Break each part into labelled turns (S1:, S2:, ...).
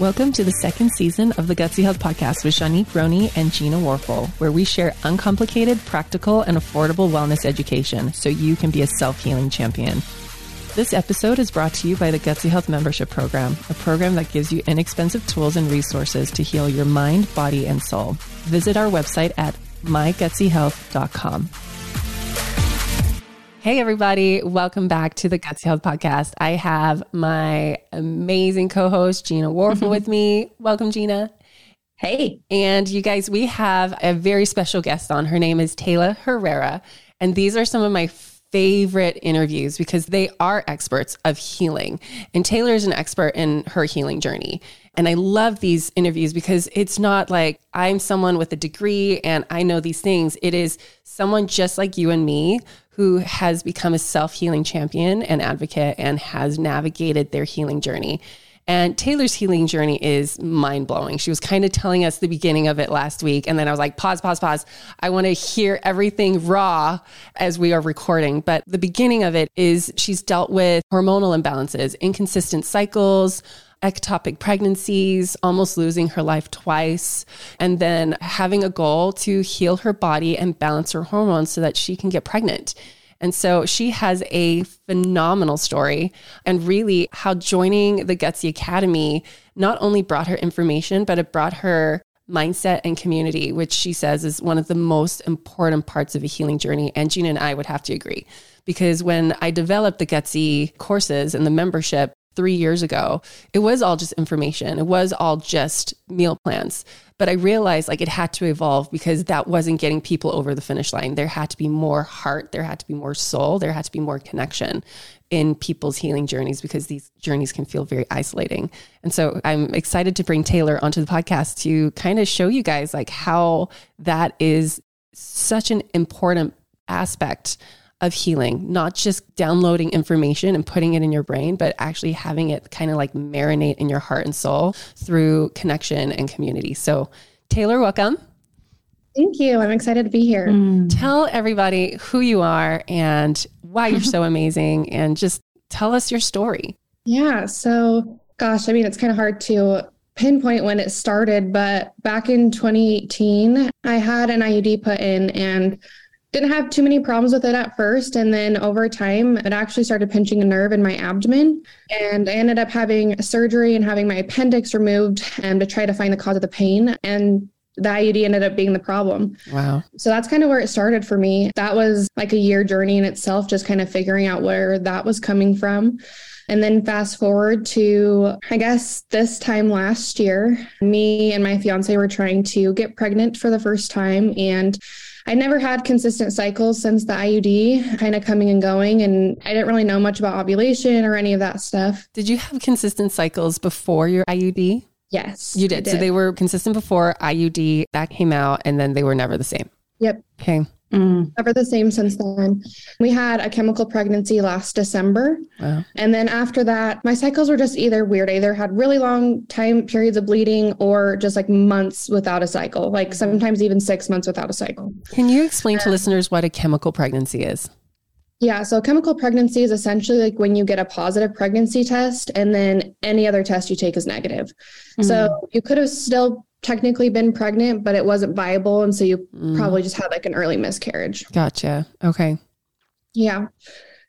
S1: Welcome to the second season of the Gutsy Health Podcast with Shanique Roney and Gina Warfel, where we share uncomplicated, practical, and affordable wellness education so you can be a self healing champion. This episode is brought to you by the Gutsy Health Membership Program, a program that gives you inexpensive tools and resources to heal your mind, body, and soul. Visit our website at mygutsyhealth.com. Hey, everybody. Welcome back to the Gutsy Health Podcast. I have my amazing co host, Gina Warfel, with me. Welcome, Gina.
S2: Hey.
S1: And you guys, we have a very special guest on. Her name is Taylor Herrera. And these are some of my favorite interviews because they are experts of healing. And Taylor is an expert in her healing journey. And I love these interviews because it's not like I'm someone with a degree and I know these things. It is someone just like you and me who has become a self healing champion and advocate and has navigated their healing journey. And Taylor's healing journey is mind blowing. She was kind of telling us the beginning of it last week. And then I was like, pause, pause, pause. I want to hear everything raw as we are recording. But the beginning of it is she's dealt with hormonal imbalances, inconsistent cycles, ectopic pregnancies, almost losing her life twice, and then having a goal to heal her body and balance her hormones so that she can get pregnant. And so she has a phenomenal story and really how joining the Gutsy Academy not only brought her information, but it brought her mindset and community, which she says is one of the most important parts of a healing journey. And Gina and I would have to agree because when I developed the Gutsy courses and the membership, three years ago, it was all just information. It was all just meal plans. But I realized like it had to evolve because that wasn't getting people over the finish line. There had to be more heart, there had to be more soul, there had to be more connection in people's healing journeys because these journeys can feel very isolating. And so I'm excited to bring Taylor onto the podcast to kind of show you guys like how that is such an important aspect of healing, not just downloading information and putting it in your brain, but actually having it kind of like marinate in your heart and soul through connection and community. So, Taylor, welcome.
S2: Thank you. I'm excited to be here.
S1: Mm. Tell everybody who you are and why you're so amazing, and just tell us your story.
S2: Yeah. So, gosh, I mean, it's kind of hard to pinpoint when it started, but back in 2018, I had an IUD put in and didn't have too many problems with it at first. And then over time, it actually started pinching a nerve in my abdomen. And I ended up having surgery and having my appendix removed um, to try to find the cause of the pain. And the IUD ended up being the problem.
S1: Wow.
S2: So that's kind of where it started for me. That was like a year journey in itself, just kind of figuring out where that was coming from. And then fast forward to, I guess, this time last year, me and my fiance were trying to get pregnant for the first time. And I never had consistent cycles since the IUD kind of coming and going. And I didn't really know much about ovulation or any of that stuff.
S1: Did you have consistent cycles before your IUD?
S2: Yes.
S1: You did. did. So they were consistent before IUD, that came out, and then they were never the same.
S2: Yep.
S1: Okay.
S2: Mm. Never the same since then. We had a chemical pregnancy last December. Wow. And then after that, my cycles were just either weird. I either had really long time periods of bleeding or just like months without a cycle, like sometimes even six months without a cycle.
S1: Can you explain to listeners what a chemical pregnancy is?
S2: Yeah, so chemical pregnancy is essentially like when you get a positive pregnancy test and then any other test you take is negative. Mm-hmm. So you could have still technically been pregnant, but it wasn't viable. And so you mm. probably just had like an early miscarriage.
S1: Gotcha. Okay.
S2: Yeah.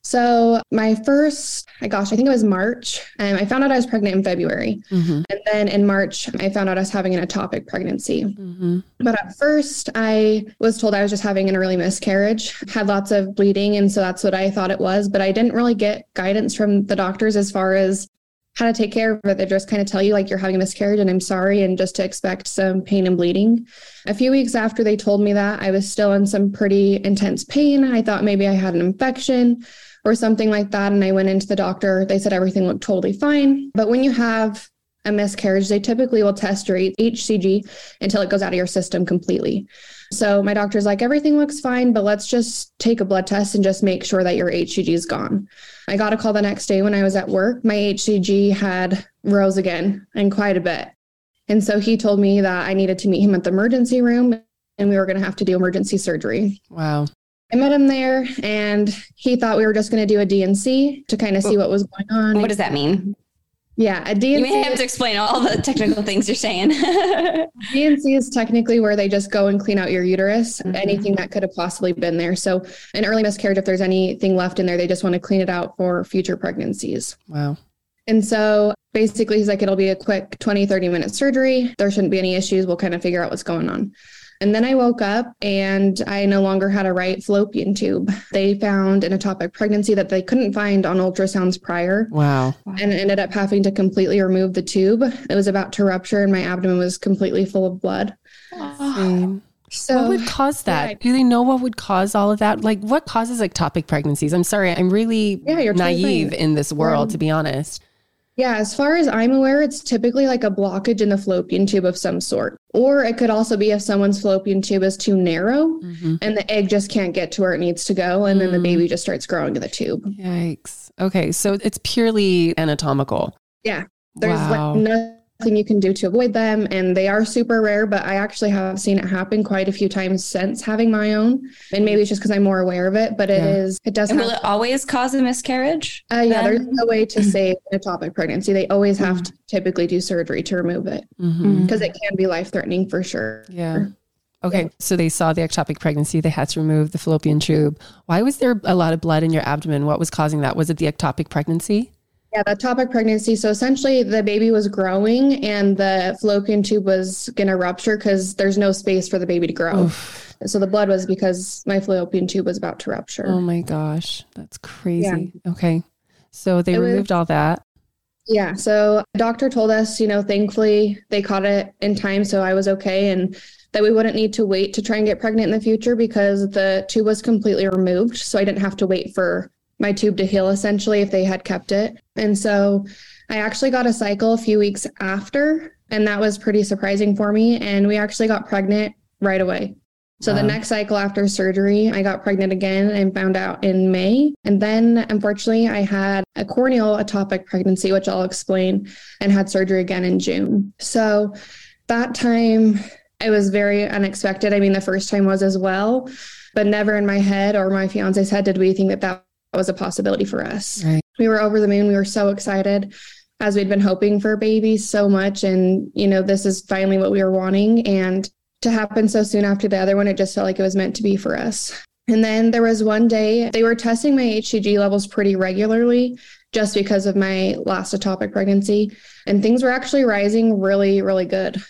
S2: So my first, my gosh, I think it was March. Um, I found out I was pregnant in February, mm-hmm. and then in March I found out I was having an ectopic pregnancy. Mm-hmm. But at first I was told I was just having an early miscarriage. Had lots of bleeding, and so that's what I thought it was. But I didn't really get guidance from the doctors as far as how to take care of it. They just kind of tell you like you're having a miscarriage and I'm sorry, and just to expect some pain and bleeding. A few weeks after they told me that, I was still in some pretty intense pain. I thought maybe I had an infection or something like that. And I went into the doctor. They said everything looked totally fine. But when you have a miscarriage, they typically will test your HCG until it goes out of your system completely. So my doctor's like, everything looks fine, but let's just take a blood test and just make sure that your HCG is gone. I got a call the next day when I was at work. My HCG had rose again and quite a bit. And so he told me that I needed to meet him at the emergency room and we were going to have to do emergency surgery.
S1: Wow.
S2: I met him there and he thought we were just going to do a D&C to kind of see what was going on.
S3: What does that mean?
S2: Yeah, a D&C.
S3: You may have to explain all the technical things you're saying.
S2: D&C is technically where they just go and clean out your uterus, mm-hmm. anything that could have possibly been there. So, an early miscarriage, if there's anything left in there, they just want to clean it out for future pregnancies.
S1: Wow.
S2: And so basically, he's like, it'll be a quick 20, 30 minute surgery. There shouldn't be any issues. We'll kind of figure out what's going on. And then I woke up and I no longer had a right fallopian tube. They found an ectopic pregnancy that they couldn't find on ultrasounds prior.
S1: Wow.
S2: And ended up having to completely remove the tube. It was about to rupture and my abdomen was completely full of blood.
S1: Same. So, what would cause that? Yeah. Do they know what would cause all of that? Like, what causes ectopic pregnancies? I'm sorry, I'm really yeah, naive in this world, to be honest.
S2: Yeah, as far as I'm aware, it's typically like a blockage in the fallopian tube of some sort. Or it could also be if someone's fallopian tube is too narrow mm-hmm. and the egg just can't get to where it needs to go. And mm. then the baby mm. just starts growing in the tube.
S1: Yikes. Okay. So it's purely anatomical.
S2: Yeah. There's wow. like no nothing you can do to avoid them. And they are super rare, but I actually have seen it happen quite a few times since having my own. And maybe it's just because I'm more aware of it, but it yeah. is. it does.
S3: And will it always cause a miscarriage?
S2: Uh, yeah, there's no way to save an ectopic pregnancy. They always have mm-hmm. to typically do surgery to remove it because mm-hmm. it can be life threatening for sure.
S1: Yeah. Okay, so they saw the ectopic pregnancy. They had to remove the fallopian tube. Why was there a lot of blood in your abdomen? What was causing that? Was it the ectopic pregnancy?
S2: Yeah, the topic pregnancy. So essentially, the baby was growing and the fallopian tube was going to rupture because there's no space for the baby to grow. Oof. So the blood was because my fallopian tube was about to rupture.
S1: Oh my gosh, that's crazy. Yeah. Okay. So they it removed was, all that.
S2: Yeah. So doctor told us, you know, thankfully they caught it in time. So I was okay. And that we wouldn't need to wait to try and get pregnant in the future because the tube was completely removed. So I didn't have to wait for my tube to heal essentially if they had kept it. And so I actually got a cycle a few weeks after, and that was pretty surprising for me. And we actually got pregnant right away. So the next cycle after surgery, I got pregnant again and found out in May. And then unfortunately, I had a corneal ectopic pregnancy, which I'll explain, and had surgery again in June. So that time, it was very unexpected. I mean, the first time was as well, but never in my head or my fiance's head did we think that that was a possibility for us. Right. We were over the moon. We were so excited as we'd been hoping for babies so much. And, you know, this is finally what we were wanting. And to happen so soon after the other one, it just felt like it was meant to be for us. And then there was one day they were testing my HCG levels pretty regularly just because of my last ectopic pregnancy. And things were actually rising really, really good.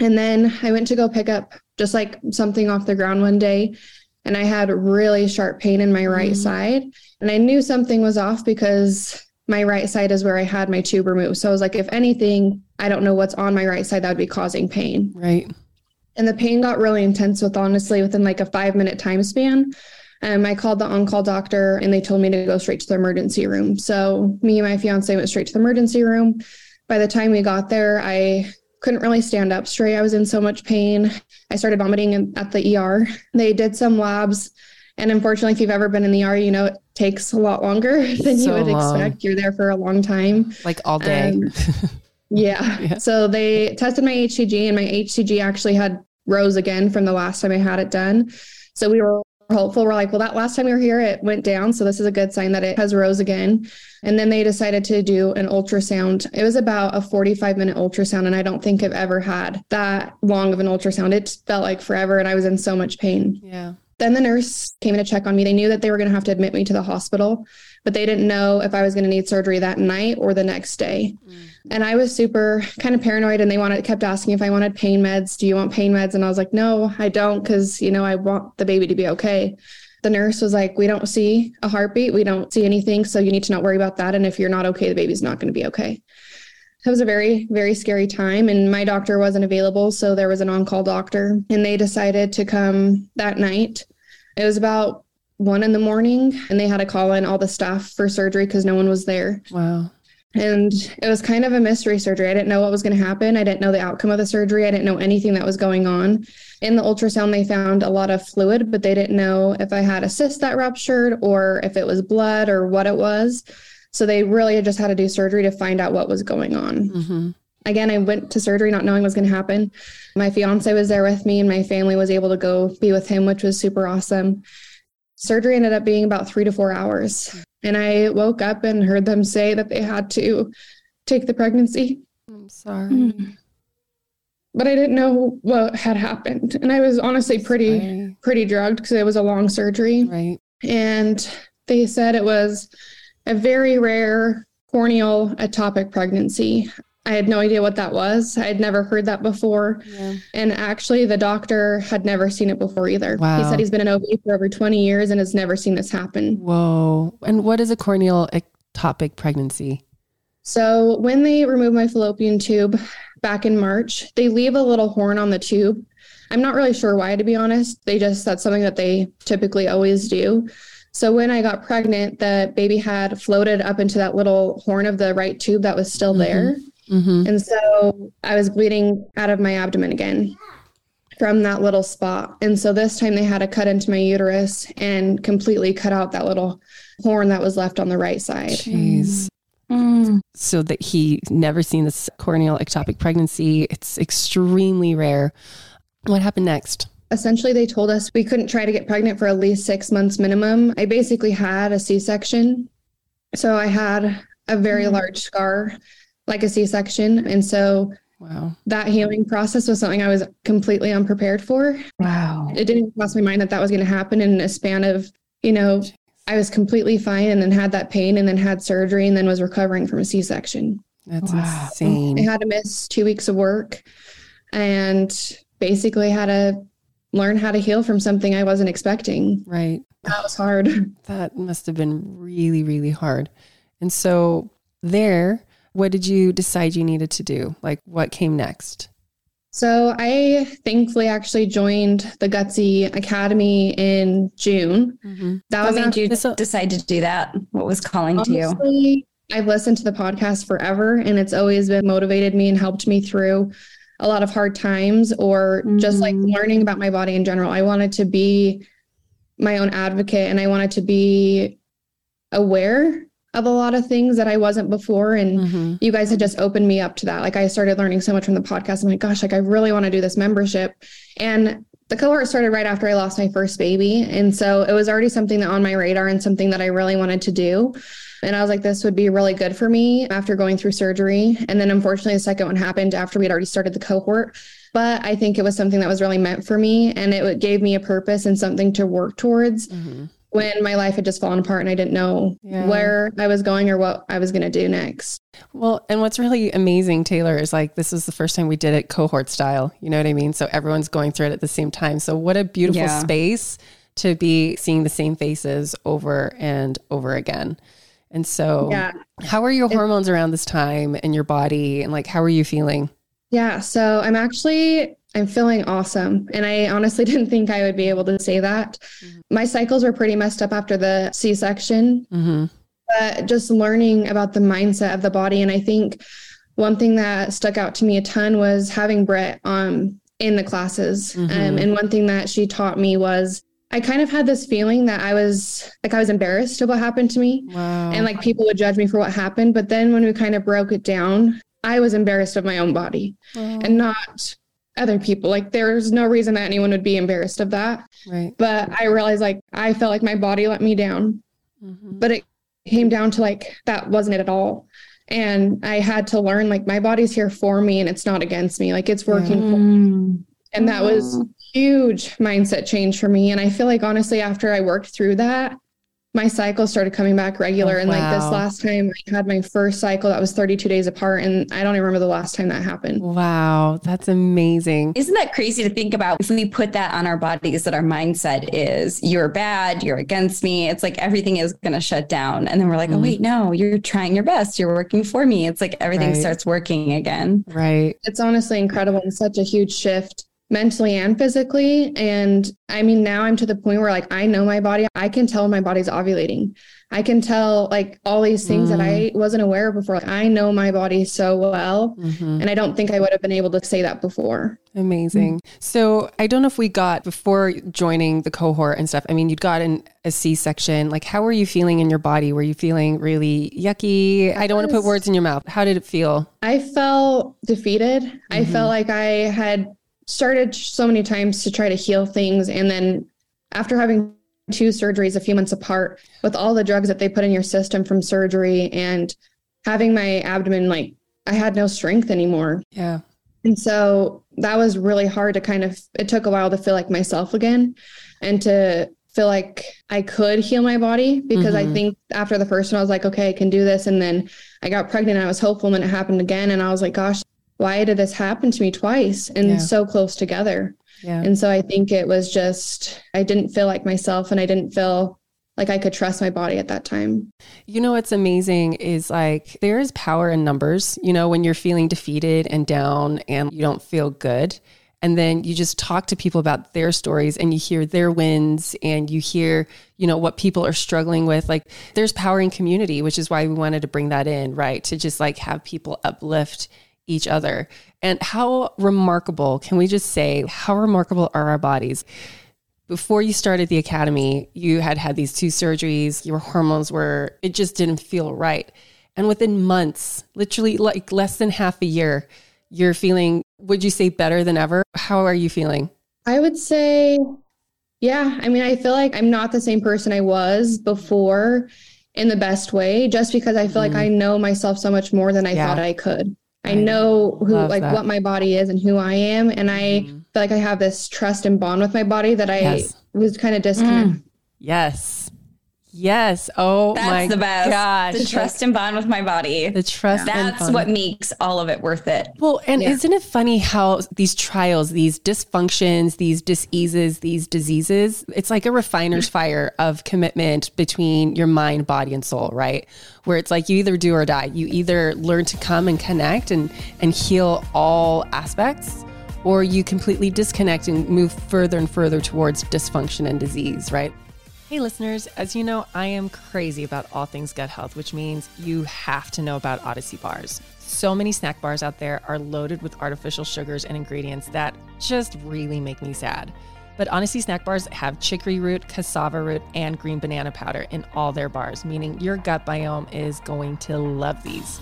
S2: And then I went to go pick up just like something off the ground one day and I had really sharp pain in my right mm. side. And I knew something was off because my right side is where I had my tube removed. So I was like, if anything, I don't know what's on my right side that would be causing pain.
S1: Right.
S2: And the pain got really intense with honestly within like a five minute time span. Um, I called the on call doctor and they told me to go straight to the emergency room. So me and my fiance went straight to the emergency room. By the time we got there, I couldn't really stand up straight. I was in so much pain. I started vomiting in, at the ER. They did some labs. And unfortunately, if you've ever been in the ER, you know it takes a lot longer than so you would long. expect. You're there for a long time.
S1: Like all day. Um,
S2: yeah. yeah. So they tested my HCG, and my HCG actually had rose again from the last time I had it done. So we were hopeful. We're like, well, that last time we were here, it went down. So this is a good sign that it has rose again. And then they decided to do an ultrasound. It was about a 45 minute ultrasound. And I don't think I've ever had that long of an ultrasound. It felt like forever. And I was in so much pain.
S1: Yeah.
S2: Then the nurse came in to check on me. They knew that they were going to have to admit me to the hospital, but they didn't know if I was going to need surgery that night or the next day. Mm. And I was super kind of paranoid and they wanted kept asking if I wanted pain meds. Do you want pain meds? And I was like, "No, I don't cuz you know, I want the baby to be okay." The nurse was like, "We don't see a heartbeat. We don't see anything, so you need to not worry about that and if you're not okay, the baby's not going to be okay." It was a very very scary time and my doctor wasn't available so there was an on-call doctor and they decided to come that night. It was about one in the morning and they had to call in all the staff for surgery because no one was there.
S1: Wow.
S2: And it was kind of a mystery surgery. I didn't know what was going to happen. I didn't know the outcome of the surgery. I didn't know anything that was going on. In the ultrasound they found a lot of fluid but they didn't know if i had a cyst that ruptured or if it was blood or what it was so they really just had to do surgery to find out what was going on. Mm-hmm. Again, I went to surgery not knowing what was going to happen. My fiance was there with me, and my family was able to go be with him, which was super awesome. Surgery ended up being about three to four hours. And I woke up and heard them say that they had to take the pregnancy.
S1: I'm sorry.
S3: Mm.
S2: But I didn't know what had happened. And I was honestly pretty,
S1: Sorry.
S2: pretty drugged because it was a long surgery.
S1: Right.
S2: And they said it was a very rare corneal ectopic pregnancy. I had no idea what that was. I had never heard that before.
S1: Yeah.
S2: And actually, the doctor had never seen it before either.
S1: Wow.
S2: He said he's been an OB for over 20 years and has never seen this happen.
S1: Whoa. And what is a corneal ectopic pregnancy?
S2: So, when they remove my fallopian tube back in March, they leave a little horn on the tube. I'm not really sure why, to be honest. They just, that's something that they typically always do. So, when I got pregnant, the baby had floated up into that little horn of the right tube that was still
S1: Mhm.
S2: there.
S1: Mm-hmm.
S2: And so I was bleeding out of my abdomen again from that little spot. And so this time they had to cut into my uterus and completely cut out that little horn that was left on the right side.
S1: Jeez.
S3: Mm.
S1: So that he never seen this corneal ectopic pregnancy. It's extremely rare. What happened next?
S2: Essentially, they told us we couldn't try to get pregnant for at least six months minimum. I basically had a C section. So I had a very
S3: Mm.
S2: large scar, like a C section. And so
S1: Wow.
S2: that healing process was something I was completely unprepared for.
S3: Wow.
S2: it didn't cross my mind that that was going to happen in a span of you know i was completely fine and then had that pain and then had surgery and then was recovering from a c-section
S1: That's
S3: Wow.
S2: i had to miss two weeks of work and basically had to learn how to heal from something i wasn't expecting
S1: Right.
S2: that was hard
S1: That must have been really, really hard. And so, there, what did you decide you needed to do? Like, what came next?
S2: so i thankfully actually joined the gutsy academy in june
S1: Mm-hmm.
S2: that
S3: What
S2: was
S3: made you
S1: This-
S3: decide to do that? What was calling to you?
S2: I've listened to the podcast forever and it's always been motivated me and helped me through a lot of hard times or just like
S3: Mhm.
S2: learning about my body in general. I wanted to be my own advocate and I wanted to be aware of a lot of things that I wasn't before. And
S1: Mm-hmm.
S2: you guys had just opened me up to that. Like I started learning so much from the podcast. I'm like, gosh, like I really want to do this membership. And the cohort started right after I lost my first baby. And so it was already something that on my radar and something that I really wanted to do. And I was like, this would be really good for me after going through surgery. And then unfortunately, the second one happened after we had already started the cohort. But I think it was something that was really meant for me. And it gave me a purpose and something to work towards
S1: Mm-hmm.
S2: when my life had just fallen apart and I didn't know
S1: Yeah.
S2: where I was going or what I was going to do next.
S1: Well, and what's really amazing, Taylor, is like this is the first time we did it cohort style. You know what I mean? So everyone's going through it at the same time. So what a beautiful
S3: Yeah.
S1: space to be seeing the same faces over and over again. And so,
S2: Yeah.
S1: how are your hormones around this time and your body? And like, how are you feeling?
S2: Yeah, so I'm actually I'm feeling awesome. And I honestly didn't think I would be able to say that.
S1: Mhm.
S2: My cycles were pretty messed up after the C-section,
S1: Mm-hmm.
S2: but just learning about the mindset of the body and I think one thing that stuck out to me a ton was having Brett um in the classes. Um,
S1: Mhm.
S2: and one thing that she taught me was I kind of had this feeling that I was like I was embarrassed of what happened to me
S1: Wow.
S2: and like people would judge me for what happened, but then when we kind of broke it down, I was embarrassed of my own body
S1: Oh,
S2: and not other people. Like there's no reason that anyone would be embarrassed of that.
S1: right.
S2: But I realized like I felt like my body let me down.
S1: Mhm.
S2: But it came down to like that wasn't it at all. And I had to learn like my body's here for me and it's not against me. Like it's working for
S3: Mm.
S2: and that was huge mindset change for me. And I feel like honestly, after I worked through that, my cycle started coming back regular.
S1: Oh,
S2: and like this last time I had my first cycle that was 32 days apart. And I don't even remember the last time that happened.
S1: Wow. That's amazing.
S3: Isn't that crazy to think about if we put that on our bodies that our mindset is you're bad, you're against me. It's like everything is going to shut down. And then we're like, oh,
S1: Mhm.
S3: wait, no, you're trying your best. You're working for me. It's like everything
S1: Right.
S3: starts working again.
S1: Right.
S2: It's honestly incredible and such a huge shift mentally and physically. And I mean, now I'm to the point where like I know my body, I can tell my body's ovulating. I can tell like all these things that I wasn't aware of before. Like, I know my body so well.
S1: Mhm.
S2: And I don't think I would have been able to say that before.
S1: Amazing. So I don't know if we got before joining the cohort and stuff. I mean, you'd gotten a C section. Like, how were you feeling in your body? Were you feeling really yucky? I don't want to put words in your mouth. How did it feel?
S2: I felt defeated. I
S1: Mhm.
S2: felt like I had started so many times to try to heal things. And then after having two surgeries a few months apart, with all the drugs that they put in your system from surgery and having my abdomen like I had no strength anymore.
S1: Yeah.
S2: And so that was really hard to kind of, it took a while to feel like myself again and to feel like I could heal my body because mm-hmm. I think after the first one, I was like, okay, I can do this. And then I got pregnant and I was hopeful and then it happened again. And I was like, gosh, why did this happen to me twice and yeah. so close together? Yeah. And so I think it was just, I didn't feel like myself and I didn't feel like I could trust my body at that time.
S1: You know what's amazing is like there is power in numbers. You know, when you're feeling defeated and down and you don't feel good, and then you just talk to people about their stories and you hear their wins and you hear, you know, what people are struggling with. Like there's power in community, which is why we wanted to bring that in, right? To just like have people uplift each other. And how remarkable, can we just say, how remarkable are our bodies? before you started the academy, you had had these two surgeries, your hormones were, it just didn't feel right. And within months, literally like less than half a year, you're feeling, would you say better than ever? How are you feeling?
S2: I would say, yeah. I mean, I feel like I'm not the same person I was before in the best way, just because I feel mm. like I know myself so much more than I yeah. thought I could. I know who like that. what my body is and who I am and I mm. feel like I have this trust and bond with my body that I yes. was kind of disconnected. Mm.
S1: Yes. Yes. Oh
S3: That's
S1: my
S3: the best.
S1: gosh.
S3: The trust and bond with my body.
S1: The trust.
S3: That's what makes all of it worth it.
S1: Well, and yeah. isn't it funny how these trials, these dysfunctions, these diseases, these diseases, it's like a refiner's mm-hmm. fire of commitment between your mind, body, and soul, right? Where it's like you either do or die. You either learn to come and connect and and heal all aspects or you completely disconnect and move further and further towards dysfunction and disease, right? Hey, listeners, as you know, I am crazy about all things gut health, which means you have to know about Odyssey bars. So many snack bars out there are loaded with artificial sugars and ingredients that just really make me sad. But Odyssey snack bars have chicory root, cassava root, and green banana powder in all their bars, meaning your gut biome is going to love these.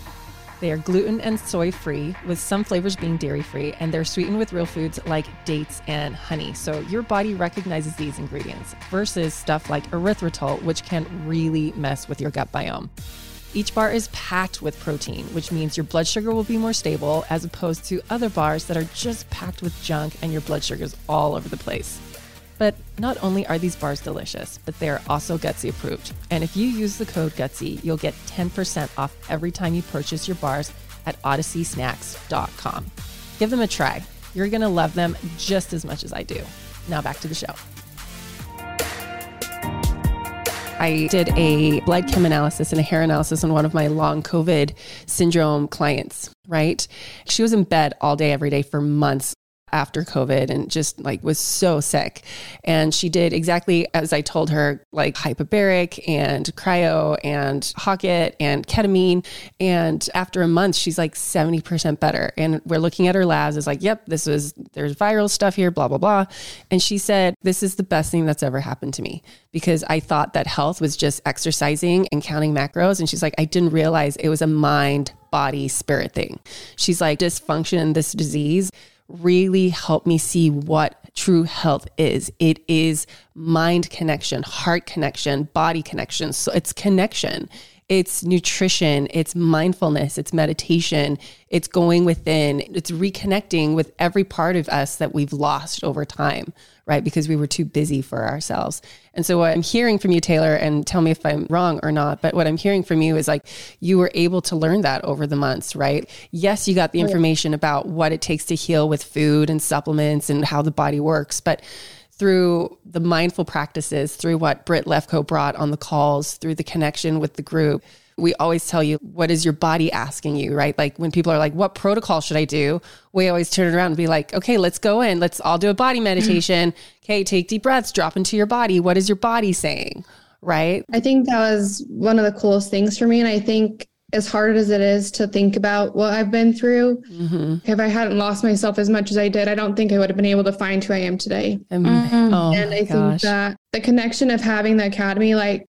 S1: They are gluten and soy free, with some flavors being dairy free, and they're sweetened with real foods like dates and honey. So your body recognizes these ingredients versus stuff like erythritol, which can really mess with your gut biome. Each bar is packed with protein, which means your blood sugar will be more stable as opposed to other bars that are just packed with junk and your blood sugar's all over the place. But not only are these bars delicious, but they're also Gutsy approved. And if you use the code Gutsy, you'll get 10% off every time you purchase your bars at odysseysnacks.com. Give them a try. You're going to love them just as much as I do. Now back to the show. I did a blood chem analysis and a hair analysis on one of my long COVID syndrome clients, right? She was in bed all day, every day for months after COVID and just like was so sick. And she did exactly as I told her, like hyperbaric and cryo and HOCATT and ketamine. And after a month, she's like 70% better. And we're looking at her labs. It's like, yep, this was, there's viral stuff here, blah, blah, blah. And she said, this is the best thing that's ever happened to me because I thought that health was just exercising and counting macros. And she's like, I didn't realize it was a mind, body, spirit thing. She's like, dysfunction, this disease really helped me see what true health is. It is mind connection, heart connection, body connection. So it's connection. It's nutrition, it's mindfulness, it's meditation, it's going within, it's reconnecting with every part of us that we've lost over time right? Because we were too busy for ourselves. And so, what I'm hearing from you, Taylor, and tell me if I'm wrong or not, but what I'm hearing from you is like you were able to learn that over the months, right? Yes, you got the information about what it takes to heal with food and supplements and how the body works, but through the mindful practices, through what Britt Lefko brought on the calls, through the connection with the group, we always tell you, what is your body asking you, right? Like when people are like, what protocol should I do? We always turn it around and be like, okay, let's go in. Let's all do a body meditation. okay, take deep breaths, drop into your body. What is your body saying? Right.
S2: I think that was one of the coolest things for me. And I think as hard as it is to think about what I've been through, mm-hmm. if I hadn't lost myself as much as I did, I don't think I would have been able to find who I am today.
S1: Mm-hmm. Oh
S2: and I gosh. think that the connection of having the academy, like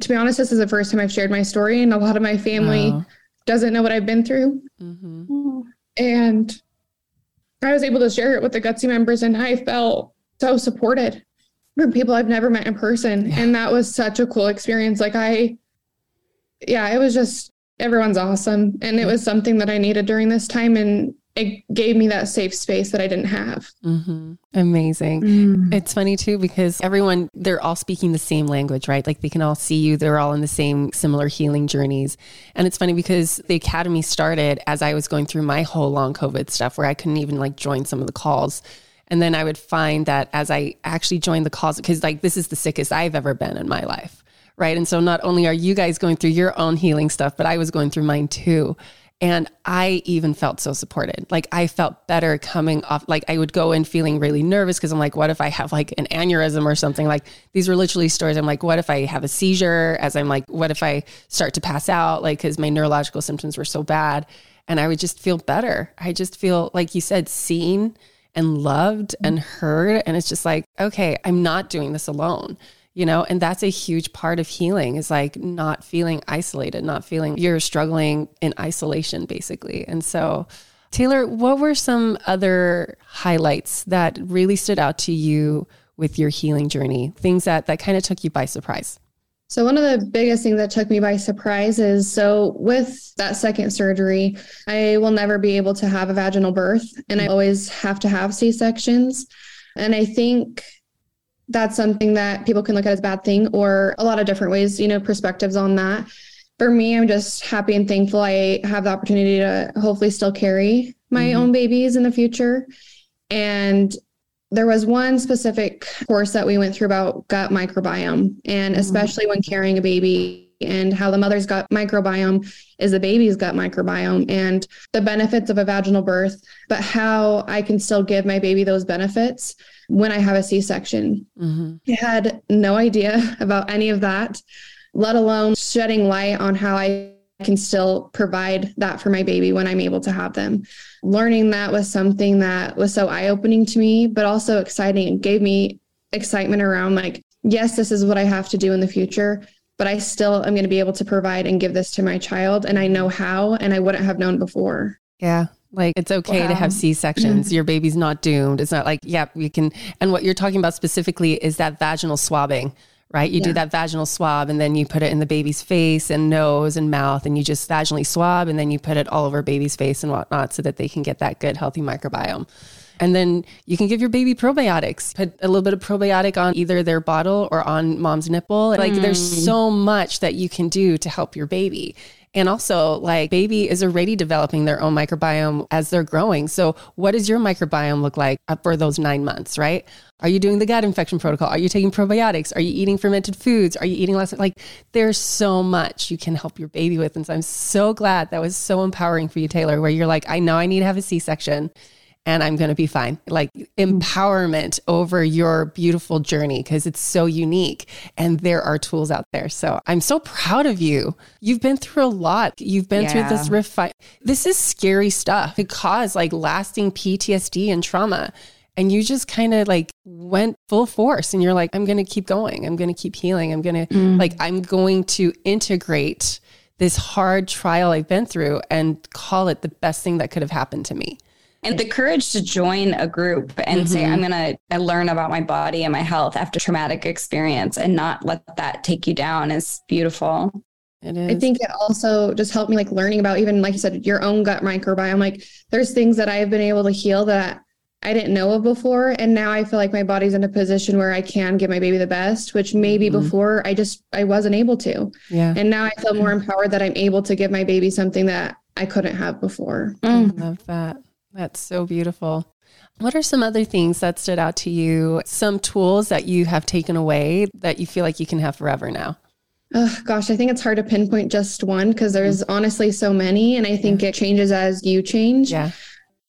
S2: to be honest, this is the first time I've shared my story, and a lot of my family wow. doesn't know what I've been through. Mm-hmm. And I was able to share it with the Gutsy members, and I felt so supported from people I've never met in person. Yeah. And that was such a cool experience. Like, I, yeah, it was just, everyone's awesome. And it was something that I needed during this time. And it gave me that safe space that I didn't have.
S1: Mm-hmm. Amazing. Mm. It's funny too because everyone, they're all speaking the same language, right? Like they can all see you. They're all in the same similar healing journeys. And it's funny because the academy started as I was going through my whole long COVID stuff where I couldn't even like join some of the calls. And then I would find that as I actually joined the calls, because like this is the sickest I've ever been in my life. Right. And so not only are you guys going through your own healing stuff, but I was going through mine too. And I even felt so supported. Like I felt better coming off. Like I would go in feeling really nervous because I'm like, what if I have like an aneurysm or something? Like these were literally stories. I'm like, what if I have a seizure? As I'm like, what if I start to pass out? Like, because my neurological symptoms were so bad. And I would just feel better. I just feel, like you said, seen and loved and heard. And it's just like, okay, I'm not doing this alone you know and that's a huge part of healing is like not feeling isolated not feeling you're struggling in isolation basically. And so taylor what were some other highlights that really stood out to you with your healing journey? Things that that kind of took you by surprise.
S2: So one of the biggest things that took me by surprise is so with that second surgery, I will never be able to have a vaginal birth and I always have to have C-sections. And I think that's something that people can look at as a bad thing or a lot of different ways, you know, perspectives on that. For me, I'm just happy and thankful I have the opportunity to hopefully still carry my mm-hmm. own babies in the future. And there was one specific course that we went through about gut microbiome, and mm-hmm. especially when carrying a baby and how the mother's gut microbiome is the baby's gut microbiome and the benefits of a vaginal birth, but how I can still give my baby those benefits when I have a C section. Mm-hmm. I had no idea about any of that, let alone shedding light on how I can still provide that for my baby when I'm able to have them. Learning that was something that was so eye opening to me, but also exciting and gave me excitement around like, yes, this is what I have to do in the future, but I still am going to be able to provide and give this to my child. And I know how, and I wouldn't have known before.
S1: Yeah. Like it's okay wow. to have C sections. Mm-hmm. Your baby's not doomed. It's not like, yep, yeah, we can. And what you're talking about specifically is that vaginal swabbing, right? You yeah. do that vaginal swab and then you put it in the baby's face and nose and mouth and you just vaginally swab and then you put it all over baby's face and whatnot so that they can get that good, healthy microbiome. And then you can give your baby probiotics. Put a little bit of probiotic on either their bottle or on mom's nipple. Like mm. there's so much that you can do to help your baby. And also, like, baby is already developing their own microbiome as they're growing. So, what does your microbiome look like for those nine months, right? Are you doing the gut infection protocol? Are you taking probiotics? Are you eating fermented foods? Are you eating less? Like, there's so much you can help your baby with. And so, I'm so glad that was so empowering for you, Taylor, where you're like, I know I need to have a C section and I'm going to be fine. Like empowerment over your beautiful journey because it's so unique and there are tools out there. So I'm so proud of you. You've been through a lot. You've been yeah. through this refi- This is scary stuff. It caused like lasting PTSD and trauma. And you just kind of like went full force and you're like, I'm going to keep going. I'm going to keep healing. I'm going to mm. like, I'm going to integrate this hard trial I've been through and call it the best thing that could have happened to me
S3: and the courage to join a group and mm-hmm. say i'm going to learn about my body and my health after traumatic experience and not let that take you down is beautiful
S2: it is. I think it also just helped me like learning about even like you said your own gut microbiome like there's things that I've been able to heal that I didn't know of before and now I feel like my body's in a position where I can give my baby the best which maybe mm-hmm. before I just I wasn't able to.
S1: Yeah.
S2: And now I feel more empowered that I'm able to give my baby something that I couldn't have before.
S1: Mm. I love that. That's so beautiful. What are some other things that stood out to you? Some tools that you have taken away that you feel like you can have forever now?
S2: Oh, gosh, I think it's hard to pinpoint just one because there's mm-hmm. honestly so many. And I think yeah. it changes as you change.
S1: Yeah.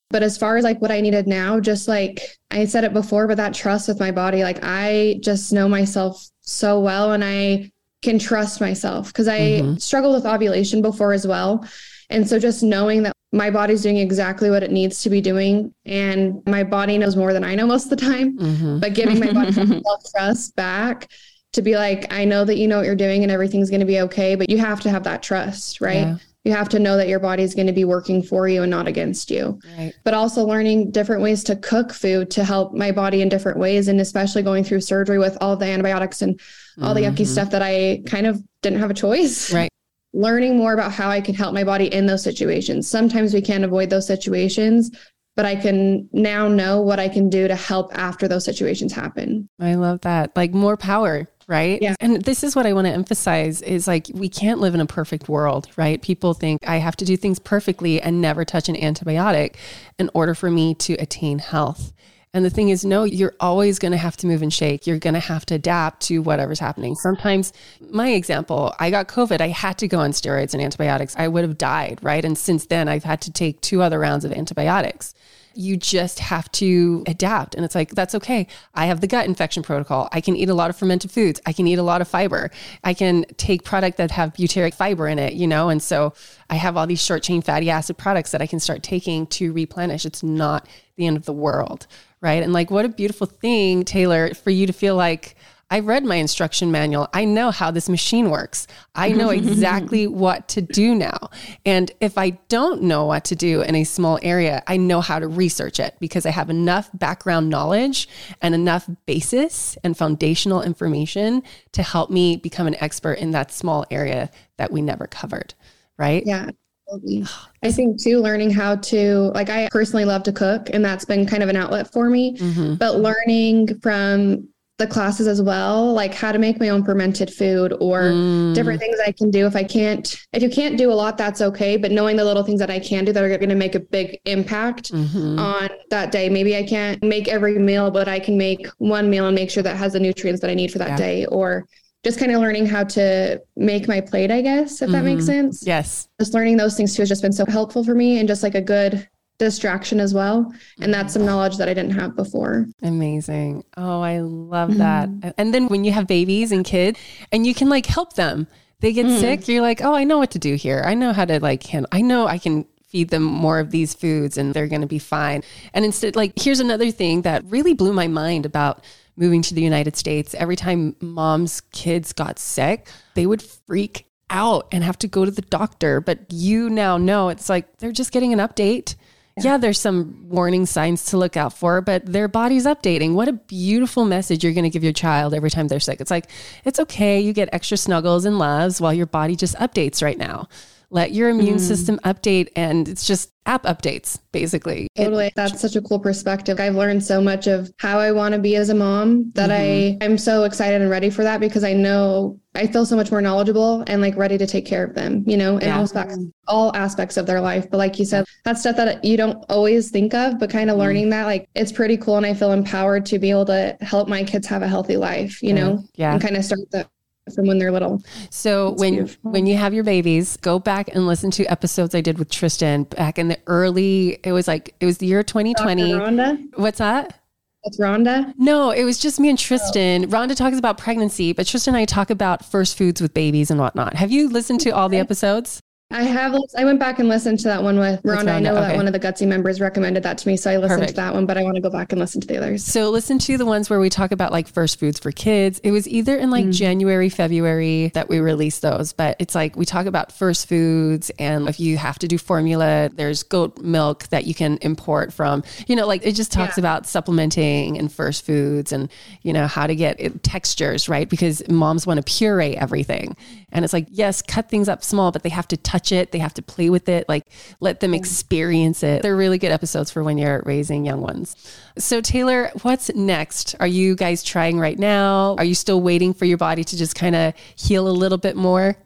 S2: But as far as like what I needed now, just like I said it before, but that trust with my body, like I just know myself so well and I can trust myself because I mm-hmm. struggled with ovulation before as well. And so just knowing that my body's doing exactly what it needs to be doing and my body knows more than i know most of the time mm-hmm. but giving my body self-trust back to be like i know that you know what you're doing and everything's going to be okay but you have to have that trust right yeah. you have to know that your body is going to be working for you and not against you right. but also learning different ways to cook food to help my body in different ways and especially going through surgery with all the antibiotics and all mm-hmm. the yucky mm-hmm. stuff that i kind of didn't have a choice
S1: right
S2: learning more about how I could help my body in those situations. Sometimes we can't avoid those situations, but I can now know what I can do to help after those situations happen.
S1: I love that. Like more power, right?
S2: Yeah.
S1: And this is what I want to emphasize is like we can't live in a perfect world, right? People think I have to do things perfectly and never touch an antibiotic in order for me to attain health. And the thing is, no, you're always going to have to move and shake. You're going to have to adapt to whatever's happening. Sometimes, my example, I got COVID. I had to go on steroids and antibiotics. I would have died, right? And since then, I've had to take two other rounds of antibiotics. You just have to adapt. And it's like, that's okay. I have the gut infection protocol. I can eat a lot of fermented foods. I can eat a lot of fiber. I can take product that have butyric fiber in it, you know? And so I have all these short chain fatty acid products that I can start taking to replenish. It's not the end of the world right? And like, what a beautiful thing, Taylor, for you to feel like, I read my instruction manual. I know how this machine works. I know exactly what to do now. And if I don't know what to do in a small area, I know how to research it because I have enough background knowledge and enough basis and foundational information to help me become an expert in that small area that we never covered. Right?
S2: Yeah. I think too, learning how to, like, I personally love to cook, and that's been kind of an outlet for me. Mm-hmm. But learning from the classes as well, like how to make my own fermented food or mm. different things I can do. If I can't, if you can't do a lot, that's okay. But knowing the little things that I can do that are going to make a big impact mm-hmm. on that day. Maybe I can't make every meal, but I can make one meal and make sure that has the nutrients that I need for that yeah. day. Or just kind of learning how to make my plate, I guess, if mm-hmm. that makes mm-hmm. sense.
S1: Yes.
S2: Just learning those things too has just been so helpful for me and just like a good distraction as well. And that's some knowledge that I didn't have before.
S1: Amazing. Oh, I love that. Mm-hmm. And then when you have babies and kids and you can like help them, they get mm. sick, you're like, oh, I know what to do here. I know how to like handle, I know I can feed them more of these foods and they're going to be fine. And instead, like, here's another thing that really blew my mind about moving to the United States, every time mom's kids got sick, they would freak out and have to go to the doctor. But you now know it's like they're just getting an update. Yeah. there's some warning signs to look out for, but their body's updating. What a beautiful message you're going to give your child every time they're sick. It's like, it's okay. You get extra snuggles and loves while your body just updates right now. Let your immune mm. system update, and it's just app updates, basically.
S2: Totally. That's such a cool perspective. I've learned so much of how I want to be as a mom that mm-hmm. I I'm so excited and ready for that because I know I feel so much more knowledgeable and like ready to take care of them, you know, in yeah. all aspects, all aspects of their life. But like you said, that's stuff that you don't always think of, but kind of mm. learning that like it's pretty cool. And I feel empowered to be able to help my kids have a healthy life, you know,
S1: yeah.
S2: and kind of start the from when they're little.
S1: So it's when beautiful. when you have your babies, go back and listen to episodes I did with Tristan back in the early. It was like it was the year 2020.
S2: Rhonda?
S1: What's that?
S2: That's Rhonda?
S1: No, it was just me and Tristan. Oh. Rhonda talks about pregnancy, but Tristan and I talk about first foods with babies and whatnot. Have you listened to all the episodes?
S2: I have. I went back and listened to that one with Rhonda. I know okay. that one of the Gutsy members recommended that to me, so I listened Perfect. to that one. But I want to go back and listen to the others.
S1: So listen to the ones where we talk about like first foods for kids. It was either in like mm. January, February that we released those, but it's like we talk about first foods, and if you have to do formula, there's goat milk that you can import from. You know, like it just talks yeah. about supplementing and first foods, and you know how to get it, textures right because moms want to puree everything, and it's like yes, cut things up small, but they have to touch touch it. They have to play with it. Like let them hmm. experience it. They're really good episodes for when you're raising young ones. So Taylor, what's next? Are you guys trying right now? Are you still waiting for your body to just kind of heal a little bit more?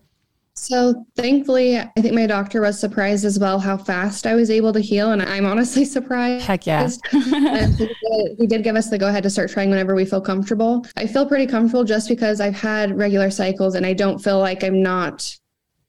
S2: So thankfully, I think my doctor was surprised as well how fast I was able to heal, and I'm honestly surprised.
S1: Heck yeah!
S2: he, did, give us the go ahead to start trying whenever we feel comfortable. I feel pretty comfortable just because I've had regular cycles, and I don't feel like I'm not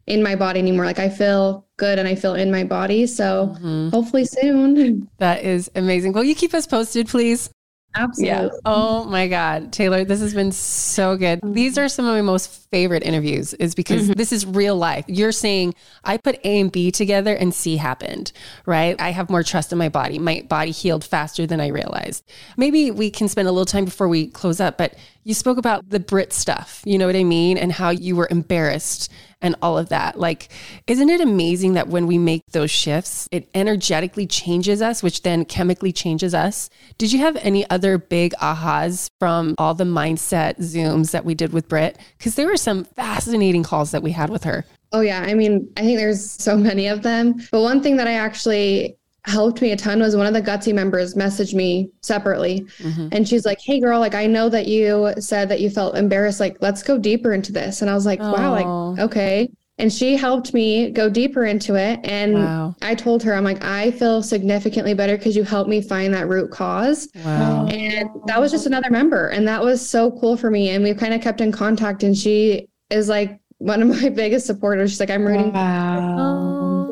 S2: in my body anymore. Like I feel good and I feel in my body. So mm-hmm. hopefully soon.
S1: That is amazing. Will you keep us posted, please?
S2: Absolutely. Yeah.
S1: Oh my God. Taylor, this has been so good. These are some of my most favorite interviews, is because mm-hmm. this is real life. You're saying, I put A and B together and C happened, right? I have more trust in my body. My body healed faster than I realized. Maybe we can spend a little time before we close up, but you spoke about the Britt stuff. You know what I mean? And how you were embarrassed and all of that. Like, isn't it amazing that when we make those shifts, it energetically changes us, which then chemically changes us? Did you have any other big ahas from all the mindset Zooms that we did with Britt? Because there were some fascinating calls that we had with her.
S2: Oh, yeah. I mean, I think there's so many of them. But one thing that I actually helped me a ton was one of the gutsy members messaged me separately. Mm-hmm. and she's like hey girl like i know that you said that you felt embarrassed like let's go deeper into this. And i was like Aww. wow like okay. And she helped me go deeper into it. And wow. i told her i'm like i feel significantly better because you helped me find that root cause. Wow. and that was just another member. And that was so cool for me. And we kind of kept in contact. And she is like one of my biggest supporters. She's like i'm rooting wow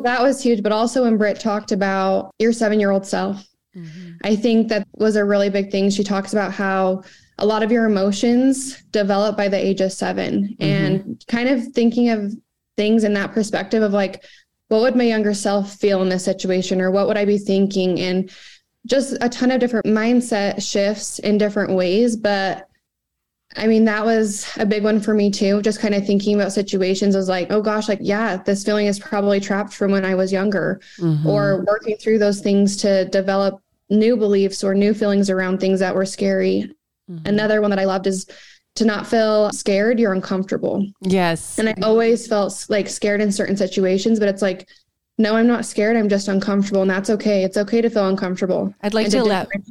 S2: that was huge. But also when Britt talked about your seven year old self, mm-hmm. I think that was a really big thing. She talks about how a lot of your emotions develop by the age of 7 mm-hmm. and kind of thinking of things in that perspective of like, what would my younger self feel in this situation or what would I be thinking? And just a ton of different mindset shifts in different ways. But I mean, that was a big one for me too. Just kind of thinking about situations I was like, oh gosh, like, yeah, this feeling is probably trapped from when I was younger, mm-hmm. or working through those things to develop new beliefs or new feelings around things that were scary. Mm-hmm. Another one that I loved is to not feel scared, you're uncomfortable.
S1: Yes.
S2: And I always felt like scared in certain situations, but it's like, no, I'm not scared. I'm just uncomfortable, and that's okay. It's okay to feel uncomfortable.
S1: I'd like to, elaborate.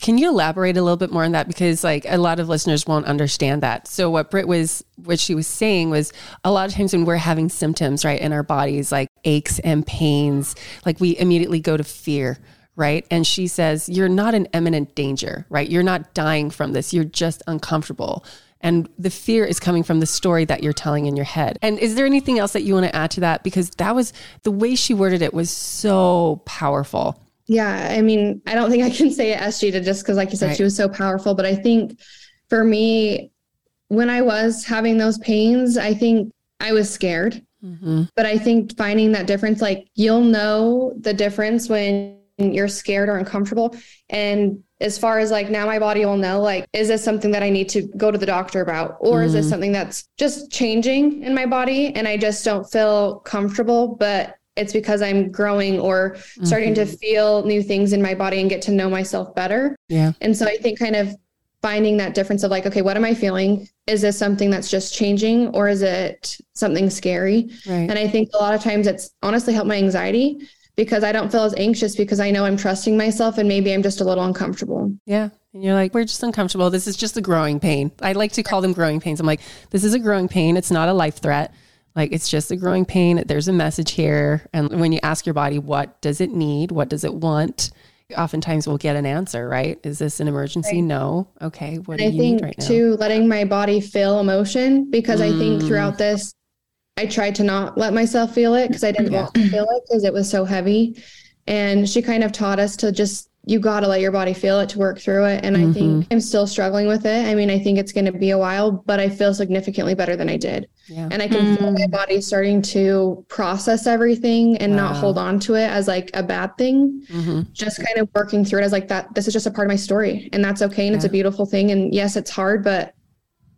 S1: Can you elaborate a little bit more on that? Because like a lot of listeners won't understand that. So what Britt was, what she was saying was, a lot of times when we're having symptoms right in our bodies, like aches and pains, like we immediately go to fear right? And she says, You're not in imminent danger, right? You're not dying from this. You're just uncomfortable. And the fear is coming from the story that you're telling in your head. And is there anything else that you want to add to that? Because that was the way she worded it was so powerful.
S2: Yeah. I mean, I don't think I can say it as she did just because, like you said, right. she was so powerful. But I think for me, when I was having those pains, I think I was scared. Mm-hmm. But I think finding that difference, like you'll know the difference when you're scared or uncomfortable. And as far as like now my body will know like is this something that i need to go to the doctor about or mm. is this mm-hmm. something that's just changing in my body and i just don't feel comfortable but it's because i'm growing or starting mm-hmm. to feel new things in my body and get to know myself better
S1: yeah
S2: and so i think kind of finding that difference of like okay what am i feeling is this something that's just changing or is it something scary right. and i think a lot of times it's honestly helped my anxiety because I don't feel as anxious because I know I'm trusting myself and maybe I'm just a little uncomfortable.
S1: Yeah. And you're like, we're just uncomfortable. This is just a growing pain. I like to call them growing pains. I'm like, this is a growing pain. It's not a life threat. Like it's just a growing pain. There's a message here. And when you ask your body, what does it need? What does it want? Oftentimes we'll get an answer, right? Is this an emergency? Right. No. Okay. What do I you
S2: think
S1: need right now?
S2: Too, letting my body feel emotion because mm. I think throughout this, I tried to not let myself feel it because I didn't yeah. want to feel it because it was so heavy. And she kind of taught us to just you got to let your body feel it to work through it. And mm-hmm. I think I'm still struggling with it. I mean, I think it's going to be a while, but I feel significantly better than I did. Yeah. And I can mm. feel my mm. body starting to process everything and wow. not hold on to it as like a bad thing. Mm-hmm. Just kind of working through it as like that. This is just a part of my story and that's okay. And yeah. it's a beautiful thing. And yes, it's hard, but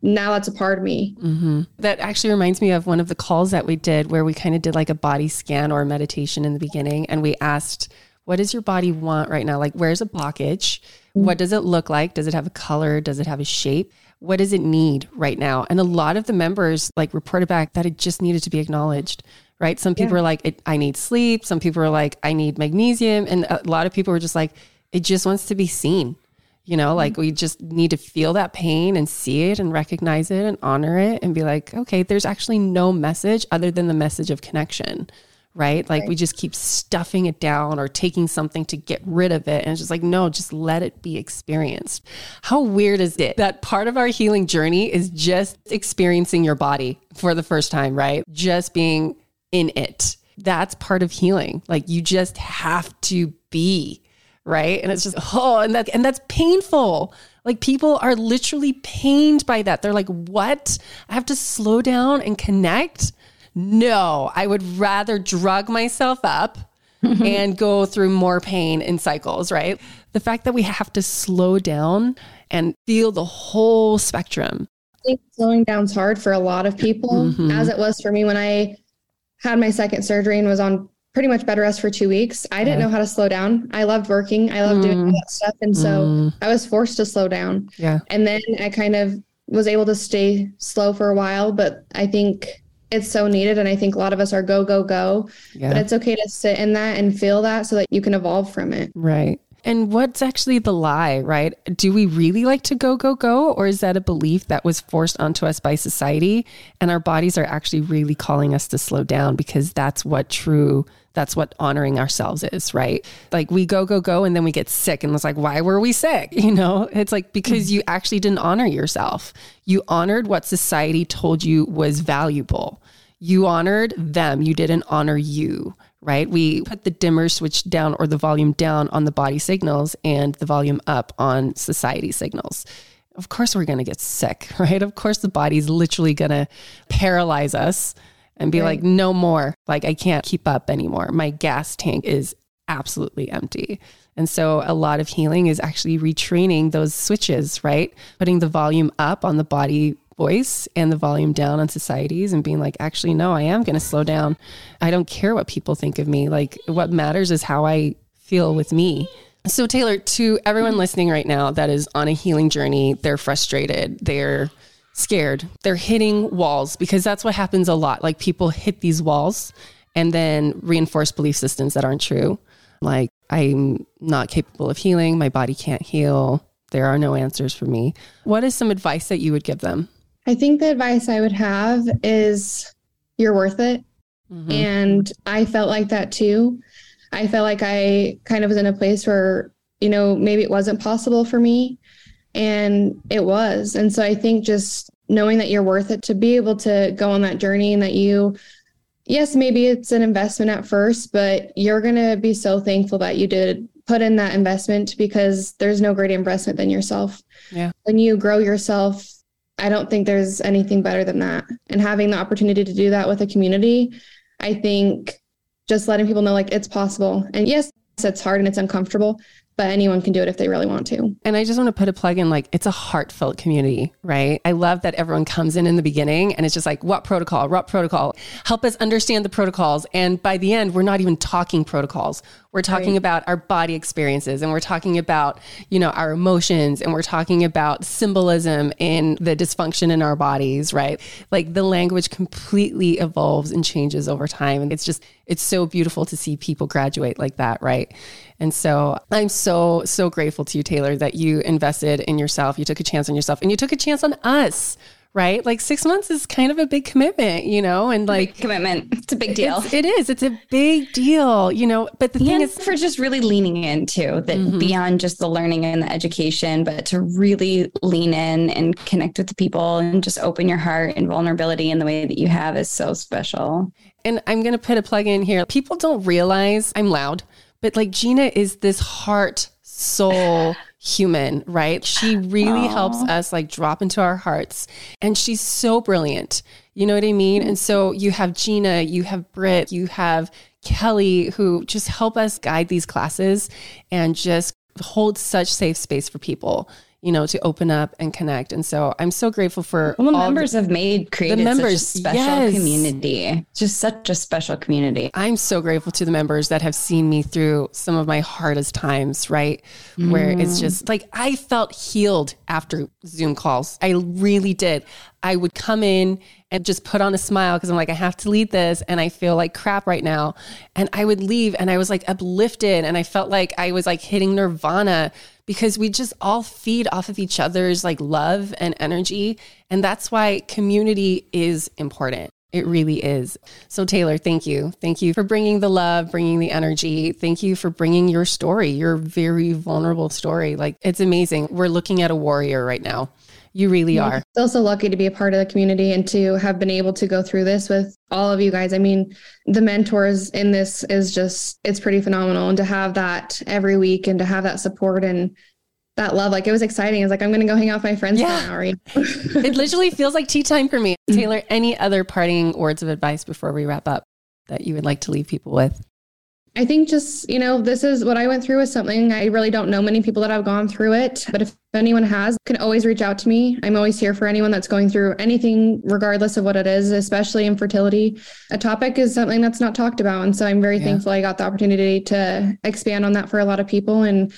S2: now that's a part of me.
S1: Mm-hmm. That actually reminds me of one of the calls that we did where we kind of did like a body scan or a meditation in the beginning. And we asked, what does your body want right now? Like, where's a blockage? Mm-hmm. What does it look like? Does it have a color? Does it have a shape? What does it need right now? And a lot of the members like reported back that it just needed to be acknowledged right? Some people yeah. are like, I need sleep. Some people are like, I need magnesium. And a lot of people were just like, it just wants to be seen. You know, like mm-hmm. we just need to feel that pain and see it and recognize it and honor it and be like, okay, there's actually no message other than the message of connection, right? Like right. we just keep stuffing it down or taking something to get rid of it. And it's just like, no, just let it be experienced. How weird is it that part of our healing journey is just experiencing your body for the first time, right? Just being in it. That's part of healing. Like you just have to be right? And it's just oh, and that and that's painful. Like people are literally pained by that. They're like, "What? I have to slow down and connect?" No, I would rather drug myself up and go through more pain in cycles, right? The fact that we have to slow down and feel the whole spectrum.
S2: I think slowing down's hard for a lot of people, mm-hmm. as it was for me when I had my second surgery and was on pretty much bed rest for two weeks. I didn't know how to slow down. I loved working. I loved mm. doing all that stuff. And so mm. I was forced to slow down.
S1: Yeah.
S2: And then I kind of was able to stay slow for a while. But I think it's so needed. And I think a lot of us are go, go, go.
S1: Yeah.
S2: But it's okay to sit in that and feel that so that you can evolve from it.
S1: Right. And what's actually the lie, right? Do we really like to go, go, go? Or is that a belief that was forced onto us by society? And our bodies are actually really calling us to slow down because that's what true, that's what honoring ourselves is, right? Like we go, go, go, and then we get sick. And it's like, why were we sick? You know, it's like because you actually didn't honor yourself. You honored what society told you was valuable. You honored them, you didn't honor you right? We put the dimmer switch down or the volume down on the body signals and the volume up on society signals. Of course, we're going to get sick, right? Of course, the body's literally going to paralyze us and be right. like, no more. Like, I can't keep up anymore. My gas tank is absolutely empty. And so, a lot of healing is actually retraining those switches, right? Putting the volume up on the body voice and the volume down on societies and being like, actually, no, I am going to slow down. I don't care what people think of me. Like, what matters is how I feel with me. So, Taylor, to everyone listening right now that is on a healing journey, they're frustrated, they're scared, they're hitting walls because that's what happens a lot. Like, people hit these walls and then reinforce belief systems that aren't true. Like, I'm not capable of healing, my body can't heal. There are no answers for me. What is some advice that you would give them?
S2: I think the advice I would have is you're worth it. Mm-hmm. And I felt like that too. I felt like I kind of was in a place where, you know, maybe it wasn't possible for me. And it was. And so I think just knowing that you're worth it to be able to go on that journey and that you, yes, maybe it's an investment at first, but you're going to be so thankful that you did put in that investment because there's no greater investment than yourself.
S1: Yeah.
S2: When you grow yourself I don't think there's anything better than that. And having the opportunity to do that with a community, I think just letting people know like it's possible. And yes, it's hard and it's uncomfortable, but anyone can do it if they really want to.
S1: And I just want to put a plug in like it's a heartfelt community, right? I love that everyone comes in in the beginning and it's just like, what protocol? What protocol? Help us understand the protocols. And by the end, we're not even talking protocols. We're talking right. about our body experiences and we're talking about, you know, our emotions and we're talking about symbolism in the dysfunction in our bodies, right? Like the language completely evolves and changes over time. And it's just, it's so beautiful to see people graduate like that, right? And so I'm so, so grateful to you, Taylor, that you invested in yourself. You took a chance on yourself and you took a chance on us right? Like six months is kind of a big commitment, you know, and like
S3: big commitment. It's a big deal.
S1: It's, it is. It's a big deal, you know. But the and thing is,
S3: for just really leaning into that mm-hmm. beyond just the learning and the education, but to really lean in and connect with the people and just open your heart and vulnerability in the way that you have is so special.
S1: And I'm going to put a plug in here. People don't realize I'm loud, but like Gina is this heart, soul human, right? She really Aww. helps us like drop into our hearts. And she's so brilliant. You know what I mean? And so you have Gina, you have Britt, you have Kelly who just help us guide these classes and just hold such safe space for people you know, to open up and connect. And so I'm so grateful for
S3: well, the members the, have made created the members, such a special yes. community. Just such a special community.
S1: I'm so grateful to the members that have seen me through some of my hardest times, right? Mm. Where it's mm. just like I felt healed after Zoom calls. I really did. I would come in and just put on a smile because I'm like, I have to lead this and I feel like crap right now. And I would leave and I was like uplifted and I felt like I was like hitting nirvana because we just all feed off of each other's like love and energy. And that's why community is important. It really is. So, Taylor, thank you. Thank you for bringing the love, bringing the energy. Thank you for bringing your story, your very vulnerable story. Like, it's amazing. We're looking at a warrior right now. You really are.
S2: I'm also lucky to be a part of the community and to have been able to go through this with all of you guys. I mean, the mentors in this is just, it's pretty phenomenal. And to have that every week and to have that support and that love, like it was exciting. It's like, I'm going to go hang out with my friends yeah. for an
S1: hour. it literally feels like tea time for me. Mm-hmm. Taylor, any other parting words of advice before we wrap up that you would like to leave people with?
S2: I think just, you know, this is what I went through with something. I really don't know many people that have gone through it, but if anyone has, can always reach out to me. I'm always here for anyone that's going through anything, regardless of what it is, especially infertility. A topic is something that's not talked about. And so I'm very yeah. thankful I got the opportunity to expand on that for a lot of people. And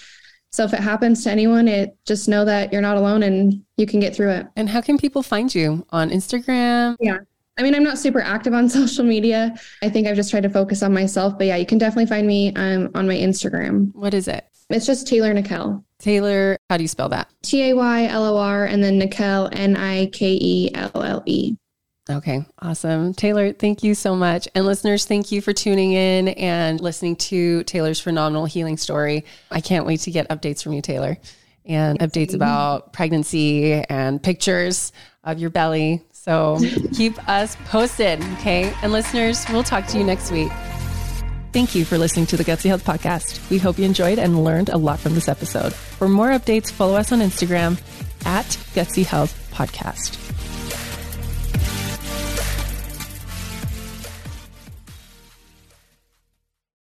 S2: so if it happens to anyone, it just know that you're not alone and you can get through it.
S1: And how can people find you on Instagram?
S2: Yeah. I mean, I'm not super active on social media. I think I've just tried to focus on myself. But yeah, you can definitely find me um, on my Instagram.
S1: What is it?
S2: It's just Taylor Nikelle.
S1: Taylor, how do you spell that?
S2: T A Y L O R and then Nikelle, N I K E L L E.
S1: Okay, awesome. Taylor, thank you so much. And listeners, thank you for tuning in and listening to Taylor's phenomenal healing story. I can't wait to get updates from you, Taylor, and updates about pregnancy and pictures of your belly. So keep us posted, okay? And listeners, we'll talk to you next week. Thank you for listening to the Gutsy Health Podcast. We hope you enjoyed and learned a lot from this episode. For more updates, follow us on Instagram at Gutsy Health Podcast.